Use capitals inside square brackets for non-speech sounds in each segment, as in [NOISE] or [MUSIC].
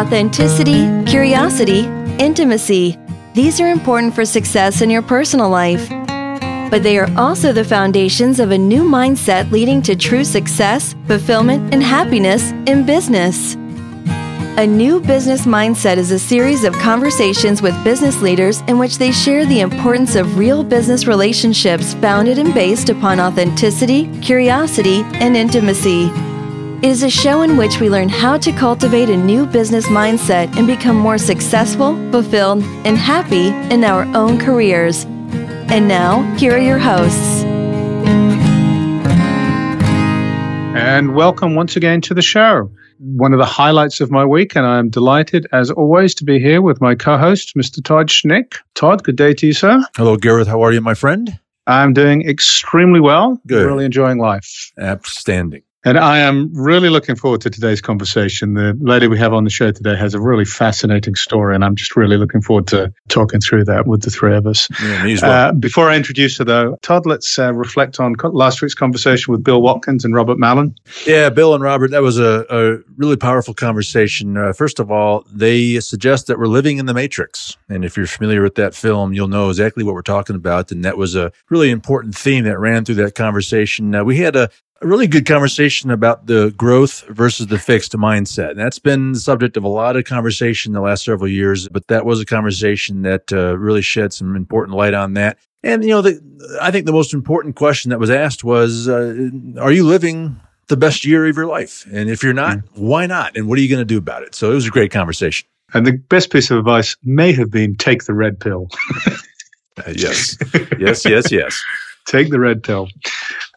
authenticity, curiosity, intimacy. These are important for success in your personal life. But they are also the foundations of a new mindset leading to true success, fulfillment, and happiness in business. A New Business Mindset is a series of conversations with business leaders in which they share the importance of real business relationships founded and based upon authenticity, curiosity, and intimacy. It is a show in which we learn how to cultivate a new business mindset and become more successful, fulfilled, and happy in our own careers. And now, here are your hosts. And welcome once again to the show. One of the highlights of my week, and I'm delighted, as always, to be here with my co host, Mr. Todd Schnick. Todd, good day to you, sir. Hello, Gareth. How are you, my friend? I'm doing extremely well. Good. Really enjoying life. Outstanding. And I am really looking forward to today's conversation. The lady we have on the show today has a really fascinating story, and I'm just really looking forward to talking through that with the three of us. Yeah, me as well. Uh, before I introduce her, though, Todd, let's uh, reflect on co- last week's conversation with Bill Watkins and Robert Mallon. Yeah, Bill and Robert, that was a, a really powerful conversation. Uh, first of all, they suggest that we're living in the Matrix. And if you're familiar with that film, you'll know exactly what we're talking about. And that was a really important theme that ran through that conversation. Uh, we had a, a really good conversation about the growth versus the fixed mindset. And that's been the subject of a lot of conversation the last several years, but that was a conversation that uh, really shed some important light on that. And, you know, the, I think the most important question that was asked was uh, Are you living the best year of your life? And if you're not, why not? And what are you going to do about it? So it was a great conversation. And the best piece of advice may have been take the red pill. Uh, yes, yes, yes, yes. Take the red pill.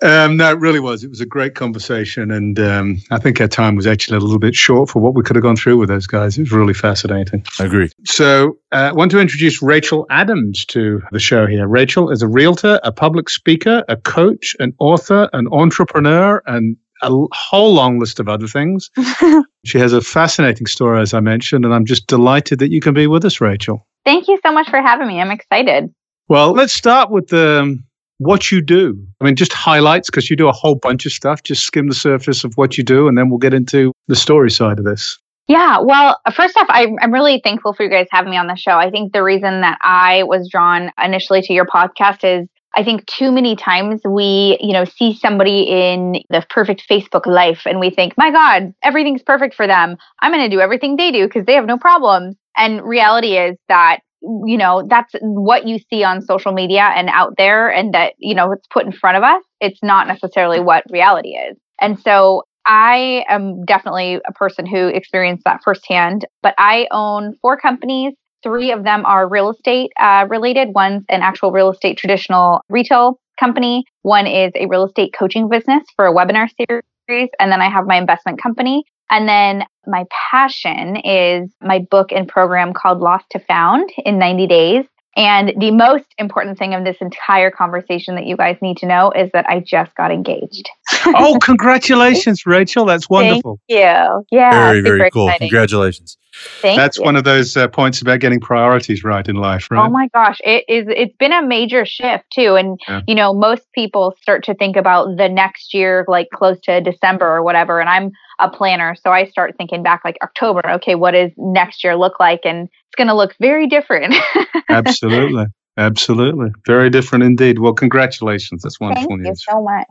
Um, no, it really was. It was a great conversation. And um, I think our time was actually a little bit short for what we could have gone through with those guys. It was really fascinating. I agree. So uh, I want to introduce Rachel Adams to the show here. Rachel is a realtor, a public speaker, a coach, an author, an entrepreneur, and a whole long list of other things. [LAUGHS] she has a fascinating story, as I mentioned, and I'm just delighted that you can be with us, Rachel. Thank you so much for having me. I'm excited. Well, let's start with the um, what you do. I mean, just highlights because you do a whole bunch of stuff. Just skim the surface of what you do, and then we'll get into the story side of this. Yeah, well, first off, I, I'm really thankful for you guys having me on the show. I think the reason that I was drawn initially to your podcast is I think too many times we, you know, see somebody in the perfect Facebook life and we think, my God, everything's perfect for them. I'm going to do everything they do because they have no problems. And reality is that you know that's what you see on social media and out there and that you know it's put in front of us it's not necessarily what reality is. And so i am definitely a person who experienced that firsthand but i own four companies. Three of them are real estate uh, related. One's an actual real estate traditional retail company. One is a real estate coaching business for a webinar series. And then i have my investment company and then my passion is my book and program called Lost to Found in 90 Days. And the most important thing of this entire conversation that you guys need to know is that I just got engaged. oh, [LAUGHS] congratulations, Rachel. That's wonderful. Thank you. Yeah. very, very cool. exciting. Congratulations. Thank That's you. one of those uh, points about getting priorities right in life, right? Oh my gosh, it is it's been a major shift too and Yeah. you know most people start to think about the next year like close to December or whatever and I'm a planner so I start thinking back like October okay what does next year look like and it's going to look very different. [LAUGHS] Absolutely. Absolutely. Very different indeed. Well, congratulations. That's wonderful Thank you so much.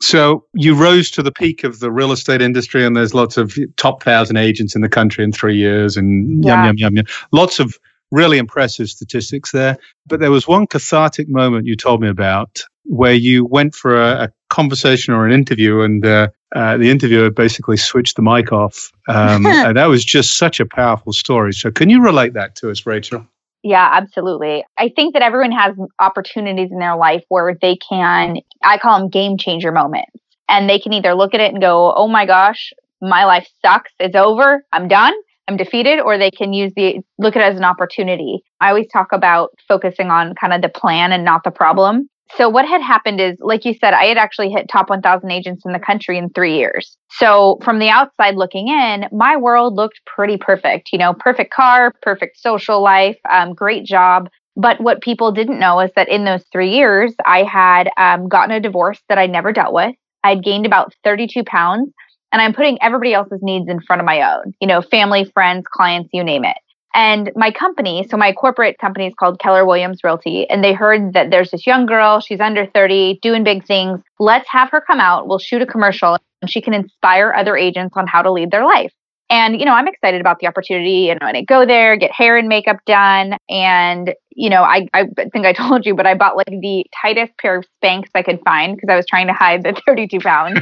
So you rose to the peak of the real estate industry, and there's lots of top thousand agents in the country in three years, and Yeah. yum, yum, yum, yum. Lots of really impressive statistics there. But there was one cathartic moment you told me about where you went for a, a conversation or an interview, and uh, uh, the interviewer basically switched the mic off. Um, [LAUGHS] and that was just such a powerful story. So, can you relate that to us, Rachel? Yeah, absolutely. I think that everyone has opportunities in their life where they can, I call them game changer moments. And they can either look at it and go, oh my gosh, my life sucks. It's over. I'm done. I'm defeated. Or they can use the, look at it as an opportunity. I always talk about focusing on kind of the plan and not the problem. So what had happened is, like you said, I had actually hit top 1,000 agents in the country in three years. So from the outside looking in, my world looked pretty perfect. You know, perfect car, perfect social life, um, great job. But what people didn't know is that in those three years, I had um, gotten a divorce that I never dealt with. I'd gained about 32 pounds and I'm putting everybody else's needs in front of my own, you know, family, friends, clients, you name it. And my company, so my corporate company is called Keller Williams Realty, and they heard that there's this young girl, she's under 30, doing big things. Let's have her come out. We'll shoot a commercial and she can inspire other agents on how to lead their life. And, you know, I'm excited about the opportunity. And when I go there, get hair and makeup done. And, you know, I, I think I [LAUGHS] told you, but I bought like the tightest pair of Spanx I could find because I was trying to hide the [LAUGHS] 32 pounds.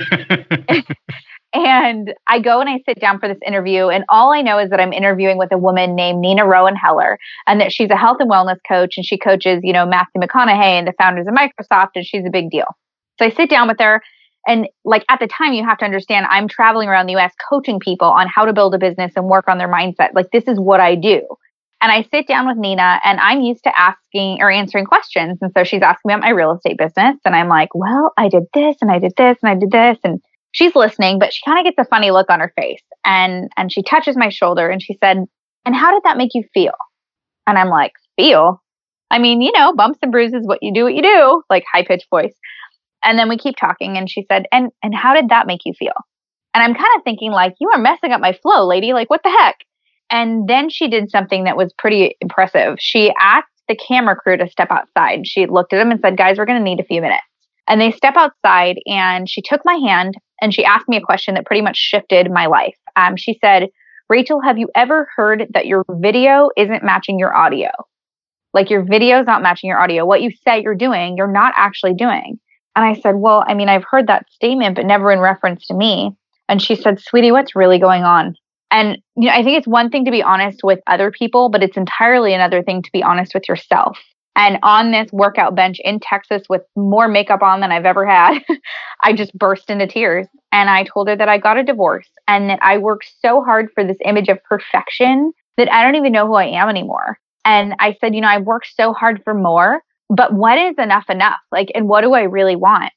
[LAUGHS] And I go and I sit down for this interview, and all I know is that I'm interviewing with a woman named Nina Rowan Heller, and that she's a health and wellness coach, and she coaches, you know, Matthew McConaughey and the founders of Microsoft, and she's a big deal. So I sit down with her, and like at the time, you have to understand, I'm traveling around the U.S. coaching people on how to build a business and work on their mindset. Like this is what I do. And I sit down with Nina, and I'm used to asking or answering questions, and so she's asking me about my real estate business, and I'm like, well, I did this, and I did this, and I did this, and she's listening, but she kind of gets a funny look on her face. And and she touches my shoulder and she said, "And how did that make you feel?" And I'm like, "Feel? I mean, you know, bumps and bruises, what you do, what you do." Like high pitched voice. And then we keep talking and she said, "And and how did that make you feel?" And I'm kind of thinking like, "You are messing up my flow, lady. Like what the heck?" And then she did something that was pretty impressive. She asked the camera crew to step outside. She looked at them and said, "Guys, we're going to need a few minutes." And they step outside and she took my hand and she asked me a question that pretty much shifted my life. Um, she said, Rachel, have you ever heard that your video isn't matching your audio? Like your video is not matching your audio. What you say you're doing, you're not actually doing. And I said, Well, I mean, I've heard that statement, but never in reference to me. And she said, Sweetie, what's really going on? And you know, I think it's one thing to be honest with other people, but it's entirely another thing to be honest with yourself. And on this workout bench in Texas with more makeup on than I've ever had, [LAUGHS] I just burst into tears. And I told her that I got a divorce and that I worked so hard for this image of perfection that I don't even know who I am anymore. And I said, you know, I worked so hard for more, but what is enough enough? Like, and what do I really want?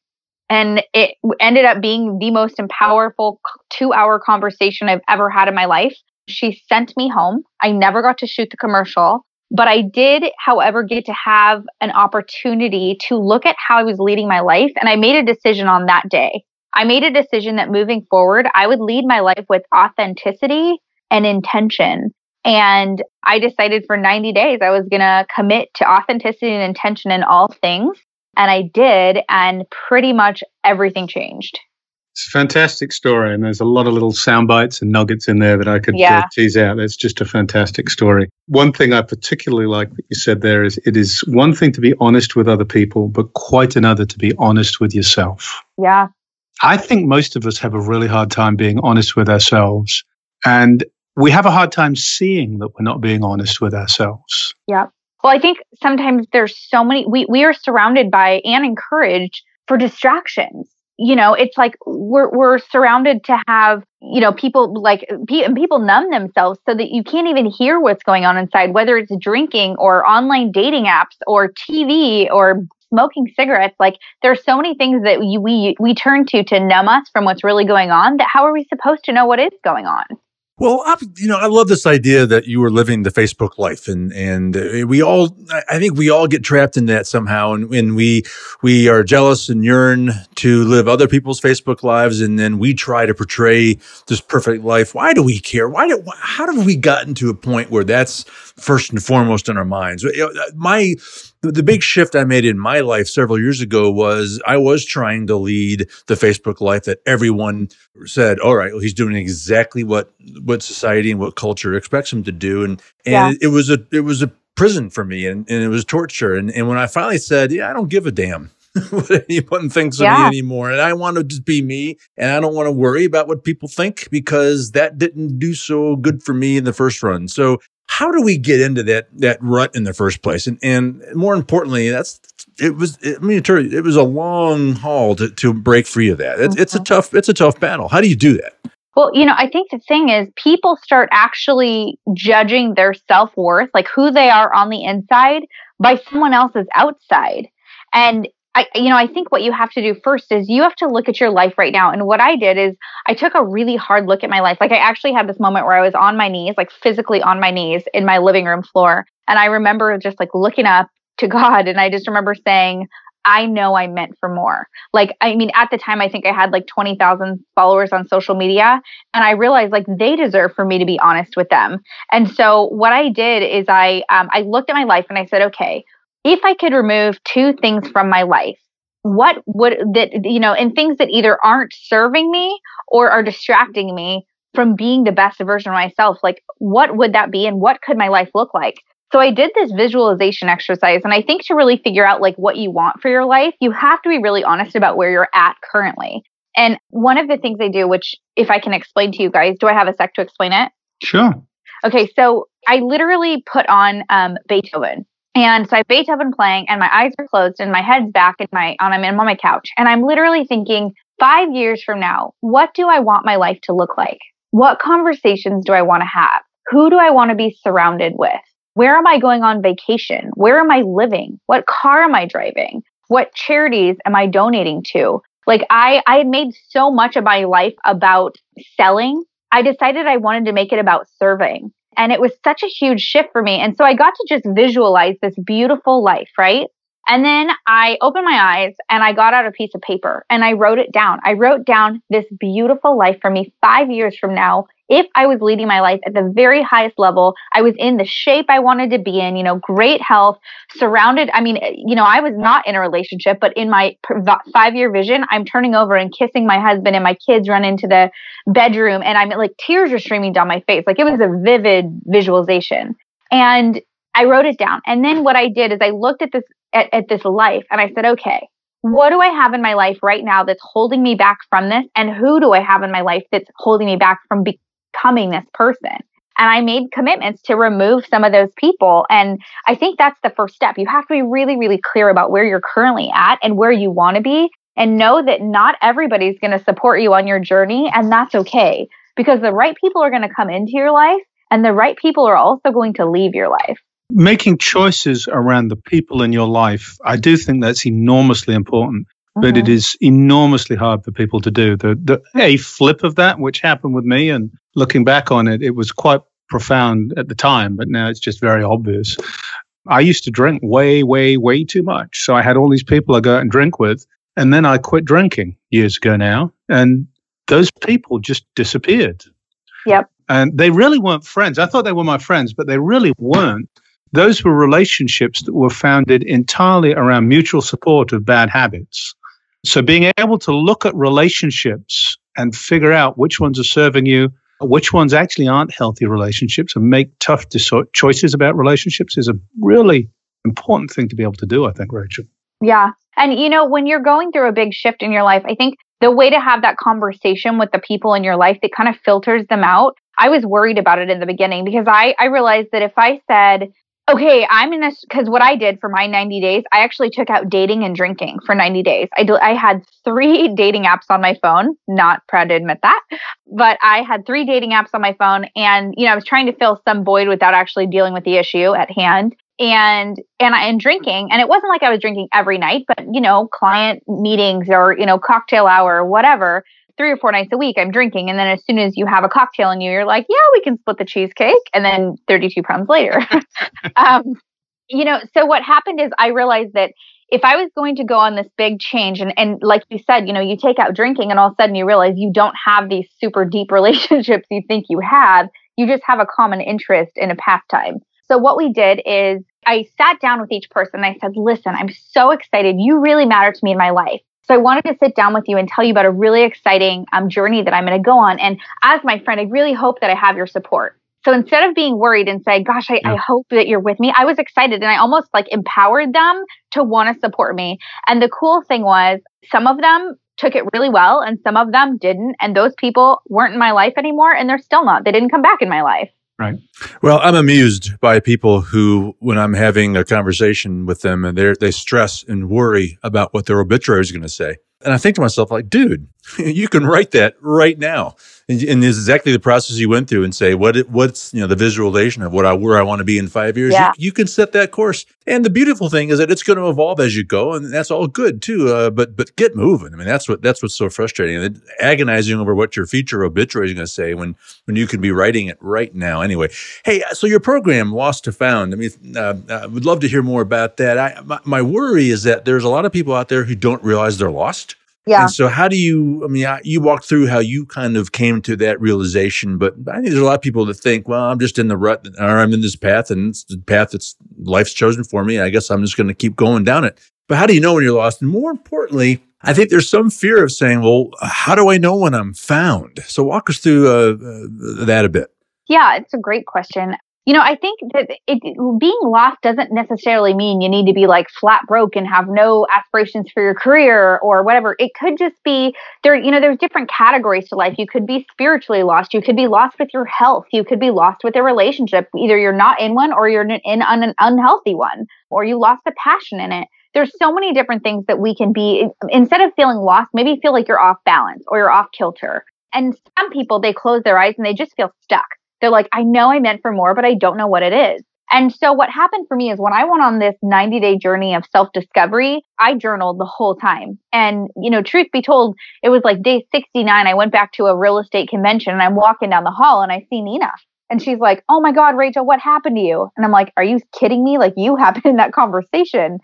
And it ended up being the most powerful two hour conversation I've ever had in my life. She sent me home. I never got to shoot the commercial. But I did, however, get to have an opportunity to look at how I was leading my life. And I made a decision on that day. I made a decision that moving forward, I would lead my life with authenticity and intention. And I decided for 90 days I was going to commit to authenticity and intention in all things. And I did. And pretty much everything changed. It's a fantastic story, and there's a lot of little sound bites and nuggets in there that I could uh, yeah. uh, tease out. It's just a fantastic story. One thing I particularly like that you said there is it is one thing to be honest with other people, but quite another to be honest with yourself. Yeah. I think most of us have a really hard time being honest with ourselves. And we have a hard time seeing that we're not being honest with ourselves. Yeah. Well, I think sometimes there's so many, we, we are surrounded by and encouraged for distractions you know it's like we're we're surrounded to have you know people like people numb themselves so that you can't even hear what's going on inside whether it's drinking or online dating apps or TV or smoking cigarettes. Like there's so many things that we we turn to to numb us from what's really going on that how are we supposed to know what is going on well, I, you know, I love this idea that you were living the Facebook life, and and we all, I think we all get trapped in that somehow, and, and we we are jealous and yearn to live other people's Facebook lives, and then we try to portray this perfect life. Why do we care? Why do how have we gotten to a point where that's first and foremost in our minds? My the big shift I made in my life several years ago was I was trying to lead the Facebook life that everyone said, all right, well, he's doing exactly what what society and what culture expects him to do. And and yeah. it, was a it was a prison for me and, and it was torture. And and when I finally said, Yeah, I don't give a damn what anyone thinks yeah. of me anymore. And I want to just be me and I don't want to worry about what people think because that didn't do so good for me in the first run. So how do we get into that that rut in the first place? And and more importantly, that's it was. I mean, it was a long haul to to break free of that. It's, it's a mm-hmm. tough it's a tough battle. How do you do that? Well, you know, I think the thing is people start actually judging their self worth, like who they are on the inside, by someone else's outside. And I, you know, I think what you have to do first is you have to look at your life right now. And what I did is I took a really hard look at my life. Like I actually had this moment where I was on my knees, like physically on my knees in my living room floor. And I remember just like looking up to [LAUGHS] God. And I just remember saying, I know I'm meant for more. Like, I mean, at the time, I think I had like 20,000 followers on social media. And I realized like they deserve for me to be honest with them. And so what I did is I, um, I looked at my life and I said, okay, if I could remove two things from my life, what would that, you know, and things that either aren't serving me or are distracting me from being the best version of myself, like what would that be and what could my life look like? So I did this visualization exercise and I think to really figure out like what you want for your life, you have to be really honest about where you're at currently. And one of the things I do, which if I can explain to you guys, do I have a sec to explain it? Sure. Okay, so I literally put on um, Beethoven. And so I have Beethoven playing and my eyes are closed and my head's back and my and I'm in on my couch. And I'm literally thinking, five years from now, what do I want my life to look like? What conversations do I want to have? Who do I want to be surrounded with? Where am I going on vacation? Where am I living? What car am I driving? What charities am I donating to? Like I I had made so much of my life about selling. I decided I wanted to make it about serving. And it was such a huge shift for me. And so I got to just visualize this beautiful life, right? And then I opened my eyes and I got out a piece of paper and I wrote it down. I wrote down this beautiful life for me five years from now if I was leading my life at the very highest level, I was in the shape I wanted to be in, you know, great health, surrounded. I mean, you know, I was not in a relationship, but in my five year vision, I'm turning over and kissing my husband, and my kids run into the bedroom, and I'm like, tears are streaming down my face. Like it was a vivid visualization. And I wrote it down. And then what I did is I looked at this at, at this life and I said, okay, what do I have in my life right now that's holding me back from this? And who do I have in my life that's holding me back from be- becoming this person. And I made commitments to remove some of those people. And I think that's the first step. You have to be really, really clear about where you're currently at and where you want to be, and know that not everybody's going to support you on your journey. And that's okay because the right people are going to come into your life, and the right people are also going to leave your life. Making choices around the people in your life, I do think that's enormously important but mm-hmm. it is enormously hard for people to do. The, the a flip of that, which happened with me, and looking back on it, it was quite profound at the time, but now it's just very obvious. I used to drink way, way, way too much. So I had all these people I go out and drink with, and then I quit drinking years ago now, and those people just disappeared. Yep. And they really weren't friends. I thought they were my friends, but they really weren't. Those were relationships that were founded entirely around mutual support of bad habits. So being able to look at relationships and figure out which ones are serving you, which ones actually aren't healthy relationships, and make tough choices about relationships is a really important thing to be able to do, I think, Rachel. Yeah. And, you know, when you're going through a big shift in your life, I think the way to have that conversation with the people in your life that kind of filters them out. I was worried about it in the beginning because I, I realized that if I said, okay, I'm in this because what I did for my 90 days, I actually took out dating and drinking for 90 days. I, do, I had three [LAUGHS] dating apps on my phone, not proud to admit that, but I had three dating apps on my phone. And, you know, I was trying to fill some void without actually dealing with the issue at hand. And and I and drinking, and it wasn't like I was drinking every night, but you know, client meetings or you know, cocktail hour or whatever three or four nights a week I'm drinking. And then as soon as you have a cocktail in you, you're like, yeah, we can split the cheesecake. And then 32 pounds later. [LAUGHS] um, you know, so what happened is I realized that if I was going to go on this big change, and, and like you said, you know, you take out drinking and all of a sudden you realize you don't have these super deep [LAUGHS] relationships you think you have. You just have a common interest in a pastime. So what we did is I sat down with each person I said, listen, I'm so excited. You really matter to me in my life. So I wanted to sit down with you and tell you about a really exciting um, journey that I'm going to go on. And as my friend, I really hope that I have your support. So instead of being worried and saying, gosh, I, yeah. I hope that you're with me, I was excited and I almost like empowered them to want to support me. And the cool thing was some of them took it really well and some of them didn't. And those people weren't in my life anymore and they're still not. They didn't come back in my life. Right. Well, I'm amused by people who, when I'm having a conversation with them, and they they stress and worry about what their obituary is going to say. And I think to myself, like, dude, [LAUGHS] you can write that right now and, and this is exactly the process you went through and say what it, what's you know the visualization of what I where I want to be in five years. Yeah. You, you, can set that course, and the beautiful thing is that it's going to evolve as you go, and that's all good too. Uh, but but get moving. I mean, that's what that's what's so frustrating and agonizing over what your future obituary is going to say when when you can be writing it right now. Anyway, hey, uh, so your program Lost to Found. I mean, uh, I uh, would love to hear more about that. I, my, my worry is that there's a lot of people out there who don't realize they're lost yeah. And so, how do you? I mean, you walked through how you kind of came to that realization, but I think there's a lot of people that think, well, I'm just in the rut, or I'm in this path, and it's the path that's life's chosen for me. I guess I'm just going to keep going down it. But how do you know when you're lost? And more importantly, I think there's some fear of saying, well, how do I know when I'm found? So, walk us through uh, uh, that a bit. Yeah, it's a great question. You know, I think that it, being lost doesn't necessarily mean you need to be like flat broke and have no aspirations for your career or whatever. It could just be there, you know, there's different categories to life. You could be spiritually lost. You could be lost with your health. You could be lost with a relationship. Either you're not in one or you're in an unhealthy one or you lost a passion in it. There's so many different things that we can be instead of feeling lost, maybe feel like you're off balance or you're off kilter. And some people, they close their eyes and they just feel stuck they're like, I know I meant for more, but I don't know what it is. And so what happened for me is when I went on this 90 day journey of self discovery, I journaled the whole time. And, you know, truth be told, it was like day 69. I went back to a real estate convention and I'm walking down the hall and I see Nina. And she's like, Oh my God, Rachel, what happened to you? And I'm like, Are you kidding me? Like, you [LAUGHS] happened in that conversation.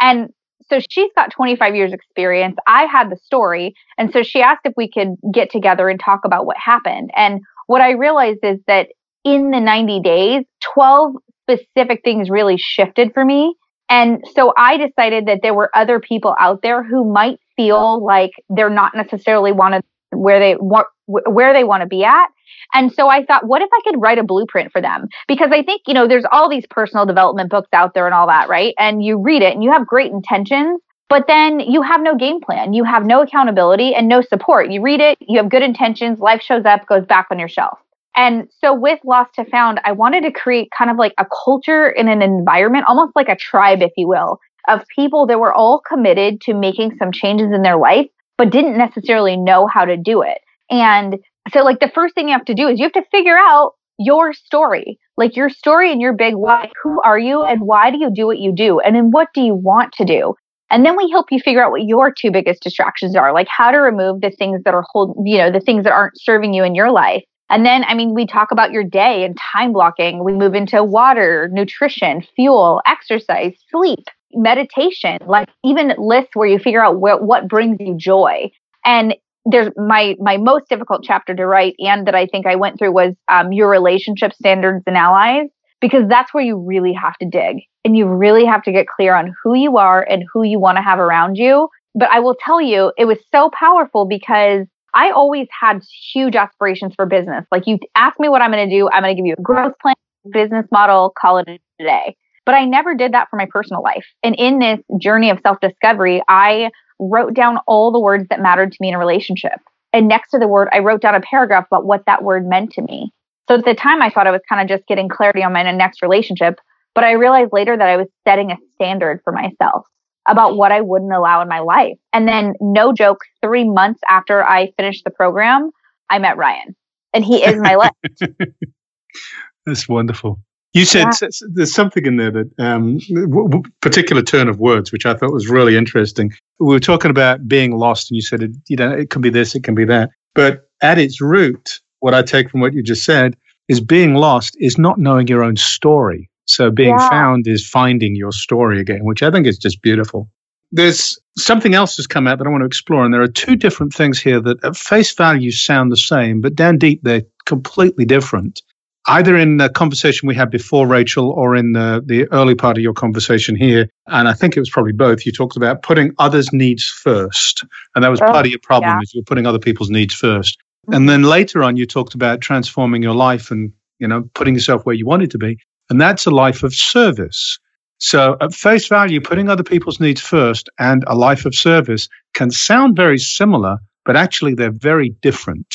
And so she's got 25 years experience. I had the story. And so she asked if we could get together and talk about what happened. And what I realized is that in the 90 days, 12 specific things really shifted for me. And so I decided that there were other people out there who might feel like they're not necessarily wanted where they want where they want to be at. And so I thought, what if I could write a blueprint for them? Because I think, you know, there's all these personal development books out there and all that, right? And you read it and you have great intentions, but then you have no game plan. You have no accountability and no support. You read it, you have good intentions, life shows up, goes back on your shelf. And so with Lost to Found, I wanted to create kind of like a culture in an environment, almost like a tribe, if you will, of people that were all committed to making some changes in their life, but didn't necessarily know how to do it. And so, like, the first thing you have to do is you have to figure out your story, like your story and your big why. Who are you and why do you do what you do? And then what do you want to do? And then we help you figure out what your two biggest distractions are, like how to remove the things that are hold, you know, the things that aren't serving you in your life. And then, I mean, we talk about your day and time blocking. We move into water, nutrition, fuel, exercise, sleep, meditation, like even lists where you figure out what, what brings you joy. And there's my my most difficult chapter to write and that I think I went through was um, your relationship standards and allies because that's where you really have to dig and you really have to get clear on who you are and who you want to have around you. But I will tell you, it was so powerful because I always had huge aspirations for business. Like you ask me what I'm going to do, I'm going to give you a growth plan, business model, call it a day. But I never did that for my personal life. And in this journey of self discovery, I wrote down all the words that mattered to me in a relationship. And next to the word, I wrote down a paragraph about what that word meant to me. So at the time, I thought I was kind of just getting clarity on my next relationship. But I realized later that I was setting a standard for myself about what I wouldn't allow in my life. And then, no joke, three months after I finished the program, I met Ryan, and he is my life. [LAUGHS] That's wonderful. You said yeah. there's something in there that um, w- particular turn of words, which I thought was really interesting. We were talking about being lost, and you said, it, you know, it can be this, it can be that. But at its root, what I take from what you just said is being lost is not knowing your own story. So being yeah. found is finding your story again, which I think is just beautiful. There's something else that's come out that I want to explore, and there are two different things here that at face value sound the same, but down deep they're completely different. Either in the conversation we had before, Rachel, or in the, the early part of your conversation here. And I think it was probably both. You talked about putting others' needs first. And that was oh, part of oh, your problem yeah. is you were putting other people's needs first. And then later on, you talked about transforming your life and, you know, putting yourself where you wanted to be. And that's a life of service. So, at face value, putting other people's needs first and a life of service can sound very similar, but actually they're very different.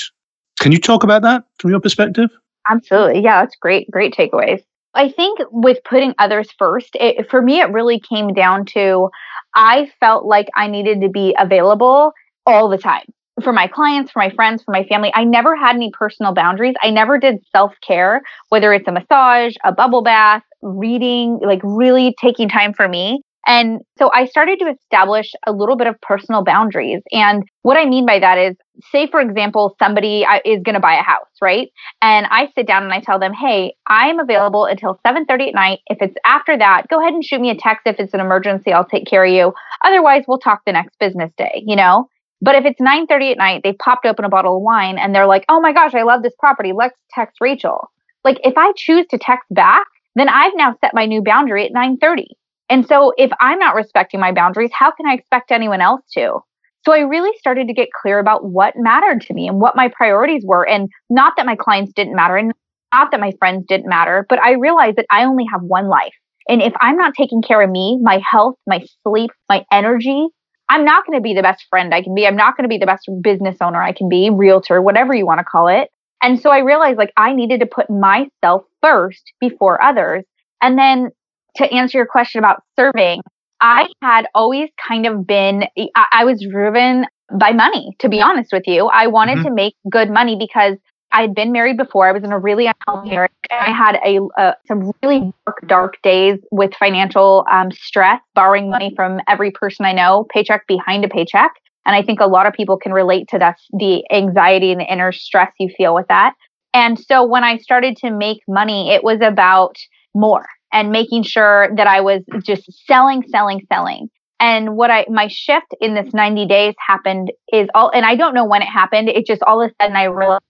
Can you talk about that from your perspective? Absolutely. Yeah, that's great. Great takeaways. I think with putting others first, it, for me, it really came down to I felt like I needed to be available all the time for my clients, for my friends, for my family. I never had any personal boundaries. I never did self care, whether it's a massage, a bubble bath, reading, like really taking time for me. And so I started to establish a little bit of personal boundaries. And what I mean by that is, say, for example, somebody uh, is going to buy a house, right? And I sit down and I tell them, hey, I'm available until 7.30 at night. If it's after that, go ahead and shoot me a text. If it's an emergency, I'll take care of you. Otherwise, we'll talk the next business day, you know? But if it's 9:30 at night, they've popped open a bottle of wine and they're like, "Oh my gosh, I love this property. Let's text Rachel." Like if I choose to text back, then I've now set my new boundary at 9:30. And so if I'm not respecting my boundaries, how can I expect anyone else to? So I really started to get clear about what mattered to me and what my priorities were and not that my clients didn't matter and not that my friends didn't matter, but I realized that I only have one life. And if I'm not taking care of me, my health, my sleep, my energy, I'm not going to be the best friend I can be. I'm not going to be the best business owner I can be, realtor, whatever you want to call it. And so I realized like I needed to put myself first before others. And then to answer your question about serving, I had always kind of been, I, was driven by money, to be honest with you. I wanted mm-hmm. to make good money because I had been married before. I was in a really unhealthy marriage. I had a uh, some really dark, dark days with financial um, stress, borrowing money from every person I know, paycheck behind a paycheck. And I think a lot of people can relate to that, the anxiety and the inner stress you feel with that. And so when I started to make money, it was about more and making sure that I was just selling, selling, selling. And what I, my shift in this 90 days happened is all, and I don't know when it happened. It just all of a sudden I realized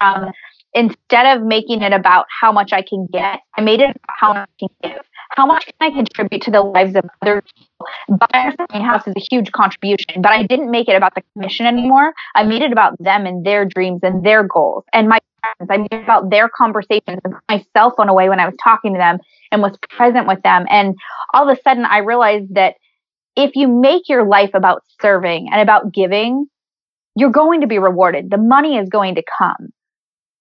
um, instead of making it about how much I can get, I made it about how much I can give. How much can I contribute to the lives of other people? Buying a house is a huge contribution, but I didn't make it about the commission anymore. I made it about them and their dreams and their goals and my friends. I made it about their conversations and put my cell phone away when I was talking to them and was present with them. And all of a sudden, I realized that if you make your life about serving and about giving, you're going to be rewarded. The money is going to come.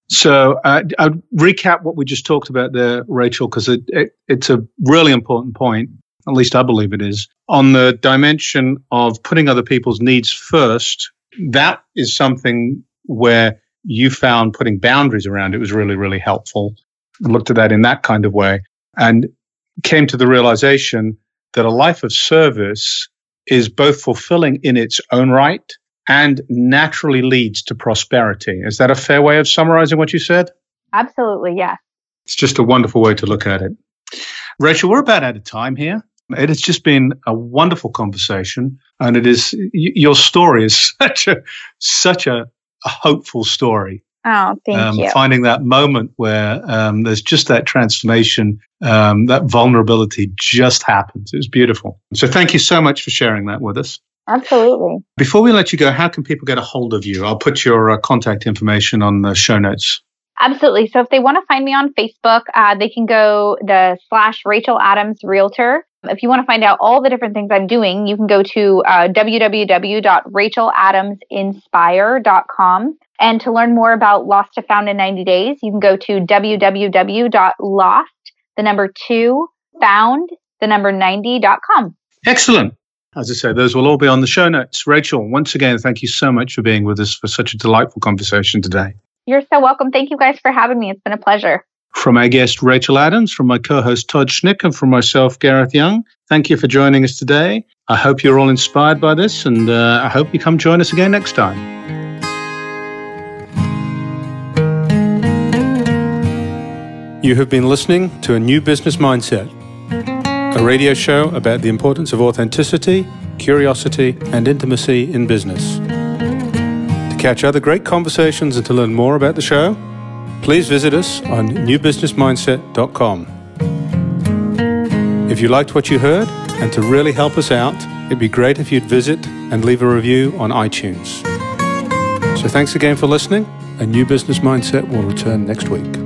So uh, I'll recap what we just talked about there, Rachel, because it, it, it's a really important point. At least I believe it is on the dimension of putting other people's needs first. That is something where you found putting boundaries around it was really, really helpful. I looked at that in that kind of way and came to the realization that a life of service is both fulfilling in its own right and naturally leads to prosperity. Is that a fair way of summarizing what you said? Absolutely, yes. It's just a wonderful way to look at it. Rachel, we're about out of time here. It has just been a wonderful conversation, and it is your story is [LAUGHS] such a such a, a hopeful story. Oh, thank um, you. Finding that moment where um, there's just that transformation, um, that vulnerability just happens. It was beautiful. So, thank you so much for sharing that with us. Absolutely. Before we let you go, how can people get a hold of you? I'll put your uh, contact information on the show notes. Absolutely. So if they want to find me on Facebook, uh, they can go the slash Rachel Adams Realtor. If you want to find out all the different things I'm doing, you can go to uh, www.racheladamsinspire.com. And to learn more about Lost to Found in 90 Days, you can go to www.lost, the number two, found, the number 90.com. Excellent. As I say, those will all be on the show notes. Rachel, once again, thank you so much for being with us for such a delightful conversation today. You're so welcome. Thank you guys for having me. It's been a pleasure. From our guest, Rachel Adams, from my co host, Todd Schnick, and from myself, Gareth Young, thank you for joining us today. I hope you're all inspired by this, and uh, I hope you come join us again next time. You have been listening to A New Business Mindset a radio show about the importance of authenticity, curiosity, and intimacy in business. To catch other great conversations and to learn more about the show, please visit us on newbusinessmindset.com. If you liked what you heard and to really help us out, it'd be great if you'd visit and leave a review on iTunes. So thanks again for listening. A new business mindset will return next week.